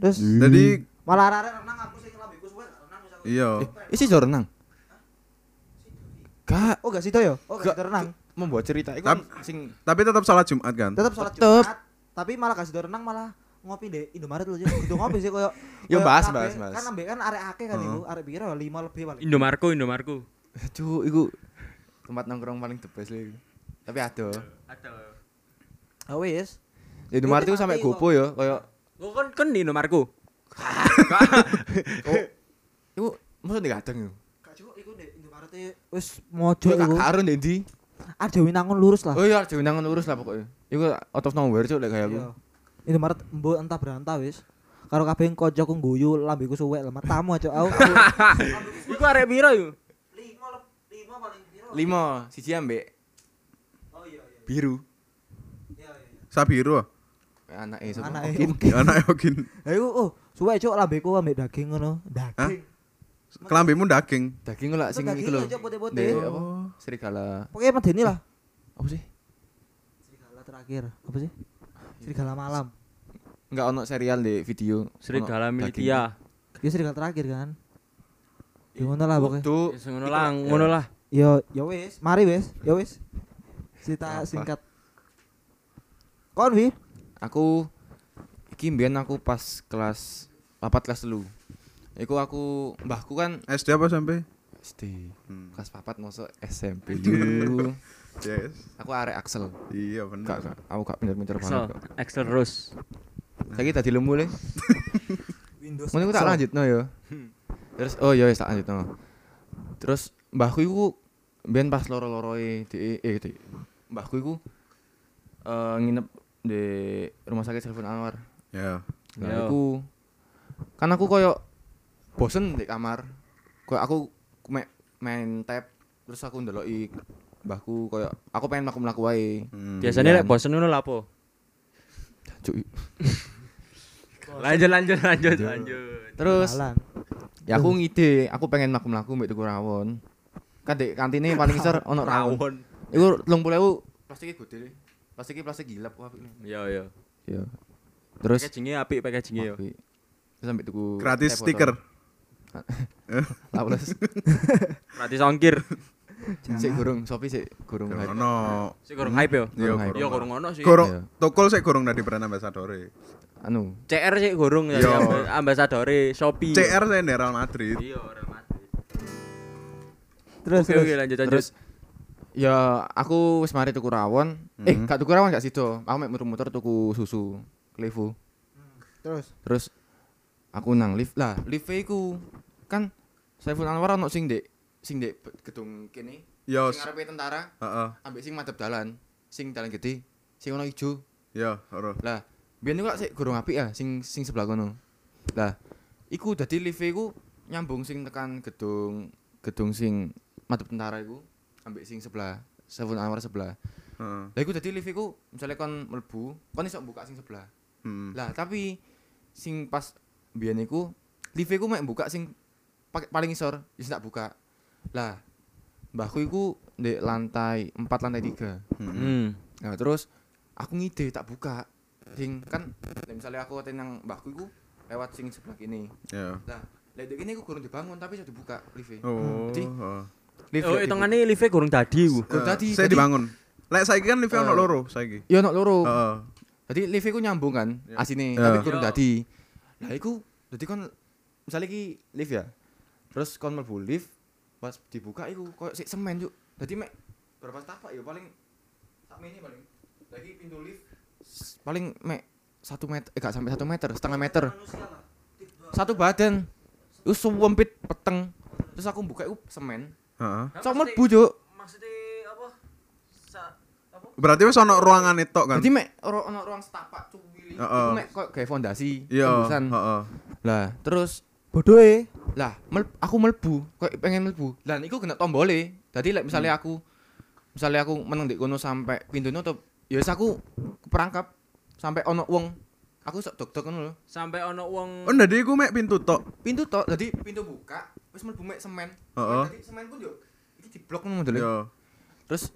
Terus
Jadi
malah arek renang aku sing lambeku suwe renang wis
iya.
Eh, isi jor renang. Gak
Oh, gak situ ya? Oh, gak renang.
membuat cerita iku
Tam-
kan sing
Tapi tetap salat Jumat kan?
Tetap sholat
Tetep.
Jumat, tapi malah gak situ renang malah ngopi deh Indomaret loh jadi kudu ngopi sih koyo
Ya,
koyo
bahas, bahas, bahas.
kan ambek kan arek akeh kan iku arek piro 5 lebih paling
Indomarko, Indomarko.
Cuk, iku tempat nongkrong paling the best lagi. Tapi ada.
Ada.
ah wis Berarti
sampai
mati
gopo ya, kayak
Kok kan kan di Indomarko. (laughs)
iku kadang yo.
gak cukup iku deh Indomaret e wis mojo
Cuk,
iku
gak karo ndi?
ada winangun lurus lah
Oh iya, Jawa nangan urus lah pokoknya. Iku out of nowhere cuk lek kayak aku.
Iya. Indomaret mbok entah berantah wis karo kabeh kancaku ngguyu lambeku suwek lemah tamu aja aku (laughs)
Iku arek piro iku?
5 5 paling piro
Lima, siji ambek
oh iya iya
biru.
iya iya
Sabiru. ah?
Anake sapa?
Anake
Okin.
Okin.
Anak Yokin.
Lah iku oh suwek cuk lambeku ambek daging ngono daging
Kelambimu daging.
Daging lah sing
Daging
iku lho. Ndek
Oh.
apa? Serigala.
pokoknya medeni lah
Apa sih?
serigala terakhir apa sih serigala malam
Enggak ono serial di video.
Serigala Militia.
dia serigala terakhir kan ya ngono lah pokoknya
Tuh,
Ya ngono lah, ngono lah.
yo yo wis mari wis yo wis cerita
Apa?
singkat kon
aku iki mbiyen aku pas kelas 4 kelas telu. Iku aku mbahku kan
SD apa SMP?
SD
Hmm.
kelas 4 masuk SMP. Yu.
Yes.
aku arek Axel.
Iya
Gak,
benar.
gak, aku gak pinter-pinter banget. kok.
Excel Rose.
Saiki dadi lemu le. (laughs)
Windows
iku tak lanjutno ya. Terus oh ya wis tak lanjutno. Terus mbahku iku mbiyen pas loro-loroe di eh di mbahku iku eh nginep di rumah sakit Saiful Anwar.
Ya.
Nah,
Yo.
iku kan aku koyo bosen di kamar. Koyo aku me- main tab terus aku ndeloki mbahku koyo aku pengen mlaku-mlaku wae.
Hmm.
Biasanya lek bosen ngono lho apa? (laughs) Lanjut lanjut lanjut lanjut.
Terus
Kenalan.
ya aku ngide, aku pengen mlaku-mlaku mbek tuku rawon. Kan di kantine paling isor (laughs) ono rawon.
Rawon.
Iku 30.000 plastiknya gede. Plastiknya plastik gilap kok apik.
Iya iya.
Iya. Terus
Packagingnya apik packagingnya yo.
sampai tuku
Gratis stiker.
Botol. Laples. (laughs)
Gratis ongkir.
Sik gurung, Shopee sik gurung.
Ono.
Sik kurang hype yo.
Iya
kurang
ono sih.
Gorong
Iya.
tokol sik gorong dadi brand ambassador.
Anu,
CR sih gorong ya ambasadore Shopee.
CR saya Real Madrid.
Iya, Real Madrid.
terus
Oke
terus
oke lanjut lanjut.
terus ya aku wis mari tuku rawon. Eh,
Mhm.
gak tuku rawon gak sido. Aku mek muter-muter tuku susu Klevo.
terus
Terus aku nang lift lah, lift iku kan Saiful Anwar ono sing ndek sing ndek be- gedung kene.
Yo.
Sing ngarepe tentara,
Heeh.
ambek sing madhep dalan, sing dalan gede, sing ono ijo.
Ya, ora.
Lah, biyen lak sik gurung apik ya sing sing sebelah kono. Lah, iku dadi lift iku nyambung sing tekan gedung gedung sing madhep tentara iku ambek sing sebelah Saiful Anwar sebelah.
Heeh.
Lah iku dadi lift iku misale kon mlebu, kon iso buka sing sebelah.
Hmm.
Lah, tapi sing pas biyen iku lift iku mek buka sing paling isor, wis tak buka. Lah, mbahku iku di lantai 4 lantai 3.
Hmm.
Hmm.
Nah, terus aku ngide tak buka. Sing kan misalnya aku tenang mbahku iku lewat sing sebelah kini.
Ya.
Lah, lek dek kene iku kurang dibangun tapi iso dibuka lift
Oh.
Jadi,
oh.
Lift
Oh, hitungane live gorong dadi ku.
Kurang
Eh,
tadi,
Saya
tadi-
dibangun. Lek saiki kan lift ono
Eh.
loro saiki.
Ya ono loro.
Heeh.
Jadi lift iku nyambung kan
Ya.
asine,
Ya.
tapi kurang dadi. Lah iku dadi kon misalnya iki lift ya. Terus kon mlebu lift pas dibuka iku koyo sik semen juk. Dadi mek berapa tapak ya paling sak mini paling. Lagi pintu lift paling mek satu meter, eh gak sampai satu meter, setengah meter. Satu badan. Iku suwempit peteng. Terus aku buka iku semen.
Heeh.
Mlebu, Cuk.
Maksudnya apa? Sa apa?
Berarti wis ono ruangan itu kan.
Jadi mek ora ono ruang setapak cuwili.
Heeh.
Iku mek koyo gawe fondasi,
Iya,
tembusan.
heeh.
Lah, terus
Bodoh e.
lah mel- aku melbu, koyo pengen melbu. Lah iku kena tombole. Dadi lek misalnya
Hmm.
aku misalnya aku meneng di kono sampai pintu nutup, ya aku keperangkap sampai ono wong. Aku sok dok-dok ngono lho.
Sampai ono wong
Oh, ndadi iku mek pintu tok.
Pintu tok, dadi pintu buka, wis melbu mek semen.
Heeh.
Dadi semen pun yo iki diblok ngono lho.
Yo.
Terus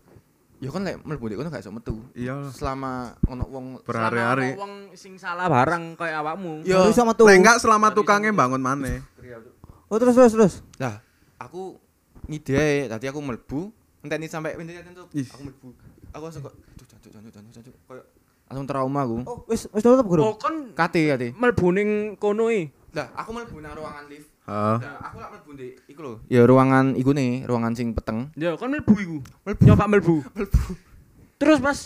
ya kan lek mlebu di kono gak iso metu.
Iya.
Selama ono wong
Berhari-hari.
selama wong sing salah barang kayak awakmu.
Yo.
Baru sama tuh.
Lek enggak selama tukangnya bangun maneh.
Oh terus terus terus.
Lah, aku ngide tadi aku mlebu, enteni sampai pintu tutup. Aku mlebu. Aku langsung kok aduh jancuk jancuk jancuk jancuk koyo langsung trauma aku.
Oh wis wis tutup guru.
Oh, kon
Kate kate.
mlebu ning kono e.
Lah, aku mlebu nang ruangan lift.
Heeh.
Lah, aku lak mlebu ndek iku lho. Ya ruangan iku nih, ruangan sing peteng.
Ya, kon mlebu iku.
Mlebu.
Nyoba mlebu.
Mlebu.
Terus pas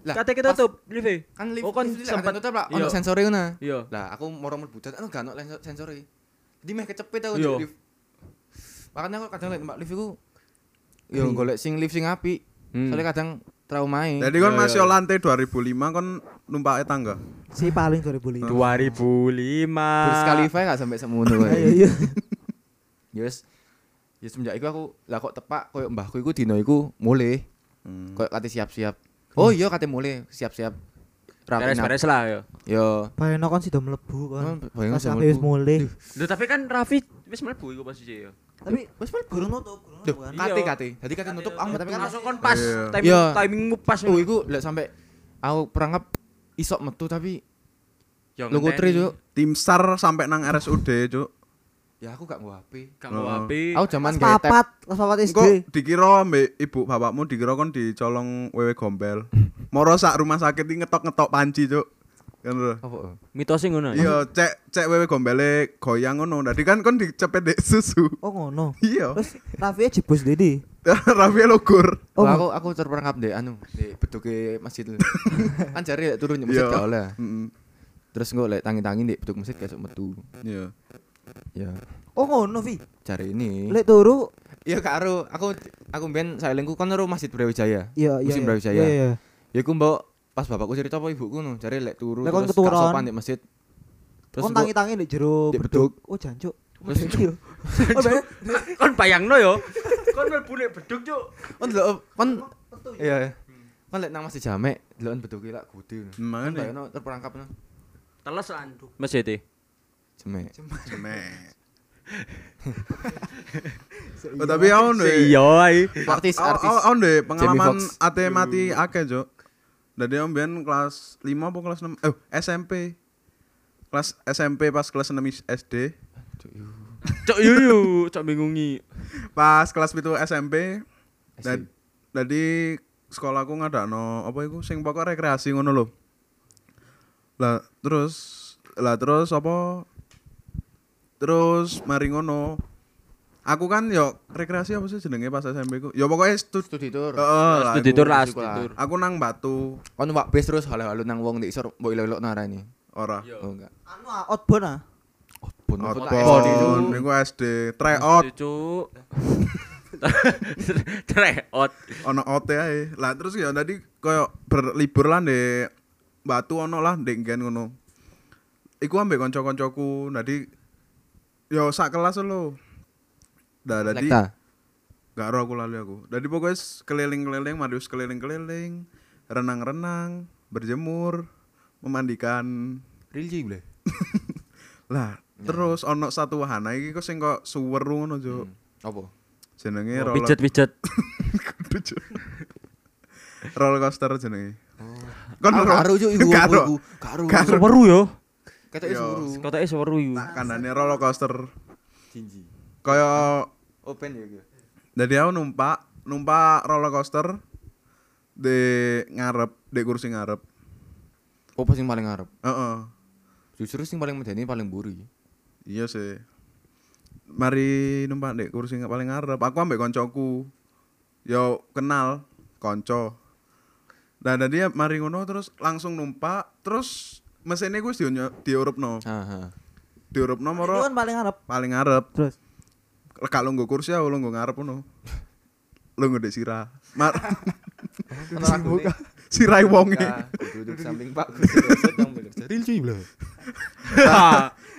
Lah,
kate kita tutup lift.
Kan lift,
Oh, kan sempet-
tutup lah,
iya.
ono sensore ngono.
Iya.
Lah, aku moro mlebu dan anu gak ono sensore. Jadi meh kecepet aku
Iya.
ndek lift. Makanya aku kadang lek numpak lift iku yo
Ngeri.
golek sing lift sing apik.
Hmm.
Soalnya kadang traumae.
Jadi kon
Iya,
masih
iya.
lantai 2005 kon numpake tangga.
Si paling 2005.
2005.
Terus Khalifa gak sampai semono (laughs) kae.
iya.
Ya wis. Ya semenjak iku aku lah kok tepak koyo mbahku iku dino iku mulai
Hmm.
koyo kate siap-siap. Oh iya kate mulai siap-siap. Rapi
Beres-beres lah ya.
Yo.
Bayangno kan sudah mlebu kan.
Oh, bayangno sudah.
Lho tapi kan Raffi wis mlebu iku posisi ya.
Tapi wis mlebu guru nutup, guru nutup kan.
kate
Iya.
kate. Jadi kate nutup aku
tapi kan
langsung kon pas
Iya.
timing
Iya.
timingmu pas.
Oh iku lek sampai aku perangkap isok metu tapi
Ya,
lu kutri
ngenteni.
cuk.
Tim SAR sampai nang RSUD, Cuk.
Ya aku gak mau HP.
Gak
Oh.
HP.
Aku zaman tab.
papat, kelas papat SD.
Kok dikira mbek ibu bapakmu dikira kon dicolong wewe gombel. (laughs) Moro sak rumah sakit iki ngetok-ngetok panci, Cuk. Kan lho.
Apa?
Mitosnya ngono. ya?
Iya, cek cek wewe gombele goyang ngono. Dadi kan kon dicepet dek susu.
Oh ngono.
Iya.
Terus Raffi jebus Dedi. (laughs)
Raffi logur.
Oh,
Oh, aku aku terperangkap deh anu di beduke masjid (laughs) kan jari lek turun masjid
Iya.
gak oleh. Terus engko lek tangi-tangi di beduk masjid gak metu.
Iya.
Ya,
oh ngono Vi.
cari ini.
Lek turu
Iya karo aku aku ben saelengku kon karo Masjid Brawijaya.
iya iya.
Musim
iya.
Brawijaya.
Iya iya.
Ya ku mbok pas bapakku cerita apa ibuku no, cari lek turu
Lek
terus
keturun.
sopan di masjid. Terus
Kon tangi-tangi di jero
Di
beduk.
beduk.
Oh jancuk.
Terus-
yo. (laughs) Oh, be-
Kon bayangno yo. Kon mlebu nek beduk cuk.
kon delok kon iya. Kon lek nang Masjid Jamek delokan beduke lak gede. Kon
Mangane.
bayangno terperangkap no.
Teles lan. Masjid e.
Jamek.
Cemek. (laughs) Oh, tapi aku ndek
Iya ae.
Artis
Aku-
artis.
aku aku ndek pengalaman
Fox.
AT mati akeh, Cuk. Dadi aku mbiyen kelas 5 apa kelas 6? Eh, SMP. Kelas SMP pas kelas 6 is- SD.
Cuk, yu.
Cok yuyu, cok bingungi.
Pas kelas 7 SMP. Dan dadi sekolahku ngadakno apa iku sing pokok rekreasi ngono lho. Lah terus lah terus apa terus mari ngono. Aku kan yo rekreasi apa sih jenenge pas SMP ku? Ya pokoknya studi
Studi tour.
Heeh lah.
Studi tour lah,
Studi
tour.
Aku nang Batu
Kon wak base terus halo-halo nang wong di isor mbok ilok-ilok narani.
ora.
Oh enggak.
Anu ah, outbound ah.
Outbound
Outbound, niku SD, tryout,
Cuk. (laughs) Tryout.
ono OT ae. Lah terus ya tadi koyo berlibur lah di Batu ono lah ndek nggen ngono. Iku ambek kanca-kancaku, dadi yo sak kelas lho. Nah, dadi
Lekta.
gak ero aku lali aku. Dadi pokoknya keliling-keliling, Marius keliling-keliling, renang-renang, berjemur, memandikan.
Rilji boleh. (laughs)
Lah, terus ono satu wahana iki kok sing kok suweru ngono, Juk.
Apa?
Jenenge
Oh,
roller
Pijet-pijet. (laughs)
roller coaster jenenge.
Kon
ero?
karo juk iku
Gak ero?
iku. Karo.
Seweru yo.
Ketoke
Yo.
suruh.
Kotake seweru iku.
Tak kandane roller coaster.
Jinji.
Kaya
Open ya gitu.
Jadi aku numpak, numpak roller coaster di ngarep, di kursi ngarep.
Apa sing paling ngarep?
Heeh.
Justru sing paling medeni paling buri.
Iya sih. Mari numpak di kursi nga- paling ngarep. Aku ambek koncoku. Yo kenal konco. Nah, dia mari ngono terus langsung numpak, terus mesinnya gue di diurupno.
Heeh.
diurupno
Itu
moro
kan paling ngarep.
paling ngarep.
Terus
Lek lu nggo kursi aku lu nggo ngarep ngono. Lu nggo ndek sirah. Mar
nih.
sirai wonge.
Nah, Duduk samping Pak. Sedang bekerja. Real cuy bro.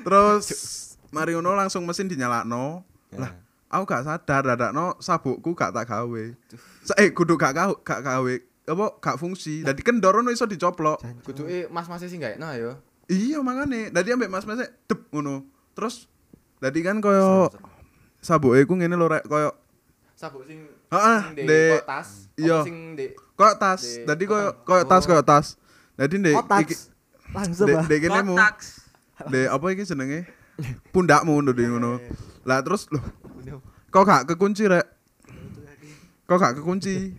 Terus mari ngono langsung mesin dinyalakno. Lah, aku gak sadar dadakno sabukku gak tak gawe. Eh kudu gak gawe, gak gawe. Apa gak fungsi. Dadi kendor ngono iso dicoplok.
Kuduke mas-mas sing gawe nah yo.
Iya makane. Dadi ambek mas-mas dep ngono. Terus dadi kan koyo sabuke ku ngene lho rek koyo
Sabuk sing
Heeh,
kok tas.
Iya.
Sing di
koyo tas.
Di
Dadi koyo koyo tas
Oh.
koyo tas. Dadi ndek
otak.
iki
Langsung ah.
ndek kene mu. Ndek apa iki jenenge? Pundakmu deh ngono. Lah terus loh kok gak kekunci rek kok gak kekunci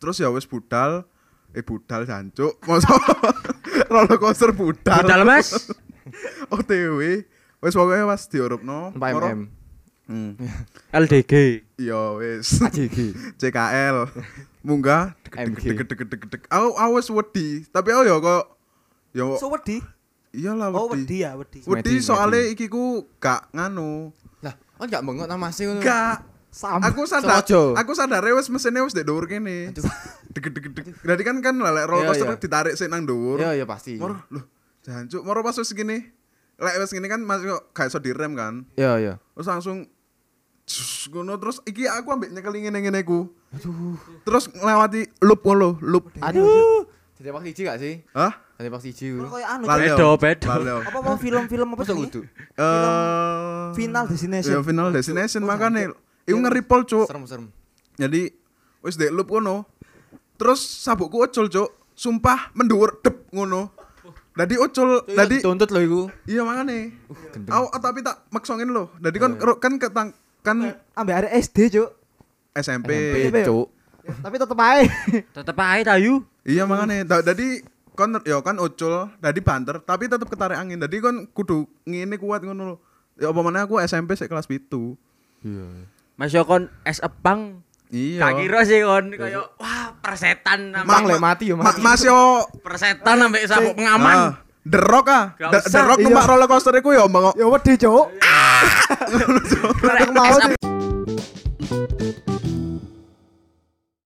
terus ya wis budal eh budal jancuk (laughs) masa roller coaster budal
Budal, Mas. (laughs)
OTW wis pokoknya pas diurupno
4
moro-
mm.
Hmm.
LDG.
iya wis
AJG. (laughs)
CKL munggah
MG.
deg deg deg deg deg aku wis wedi tapi aku ya kok ya
So wedi.
iyalah
Oh
wedi
wedi ya, wedi.
wedi
Wedi,
soalnya
wedi.
iki ku gak nganu
Lah, kan gak bengok Mas ngono.
gak
Sama.
aku sadar aku sadar wis mesinnya wis dek dhuwur kene deg deg deg jadi kan kan lek roller coaster ditarik sik nang dhuwur
Iya, iya pasti.
moro lho jancuk moro pas wis gini lek wis gini kan masih kok gak iso direm kan
Iya, iya.
terus langsung ngono terus iki aku ambek nyekeli ngene ngene ku terus ngelewati loop ngono loop
Aduh. Jadi pak siji gak sih?
hah
Jadi pak siji.
Kayak anu.
Bedo, bedo.
Apa mau film-film apa sih?
kudu?
eh
Final Destination.
ya final destination makane iku ngeripol cuk
Serem-serem.
jadi wis dek loop ngono terus sabukku ucul cuk sumpah mendhuwur dep ngono dadi ucul dadi
tuntut lho iku.
iya makane
gendeng.
aku tapi tak maksongin loh dadi kan ro- kan ketang kan
Ambek ada SD, Cuk.
SMP
SMP, Cuk.
Tapi tetep ae. (laughs)
Tetep ae tayu.
iya makane Da- dadi kon ya kan ucul dadi banter tapi tetep ketarik angin dadi kon kudu ngene kuat ngono lho ya apa mana aku SMP sik kelas 7
Iya.
Mas yo kon es epang.
iya
Gak kira sih kon kayak wah persetan
Mang lek mati yo
Ma-
mati.
Mas yo
persetan sampe sabuk pengaman.
Ah, The Rock ah.
Usah,
The Rock
iya.
numpak roller coaster iku ya mbak
Ya wedi, Cuk.
Karek
mau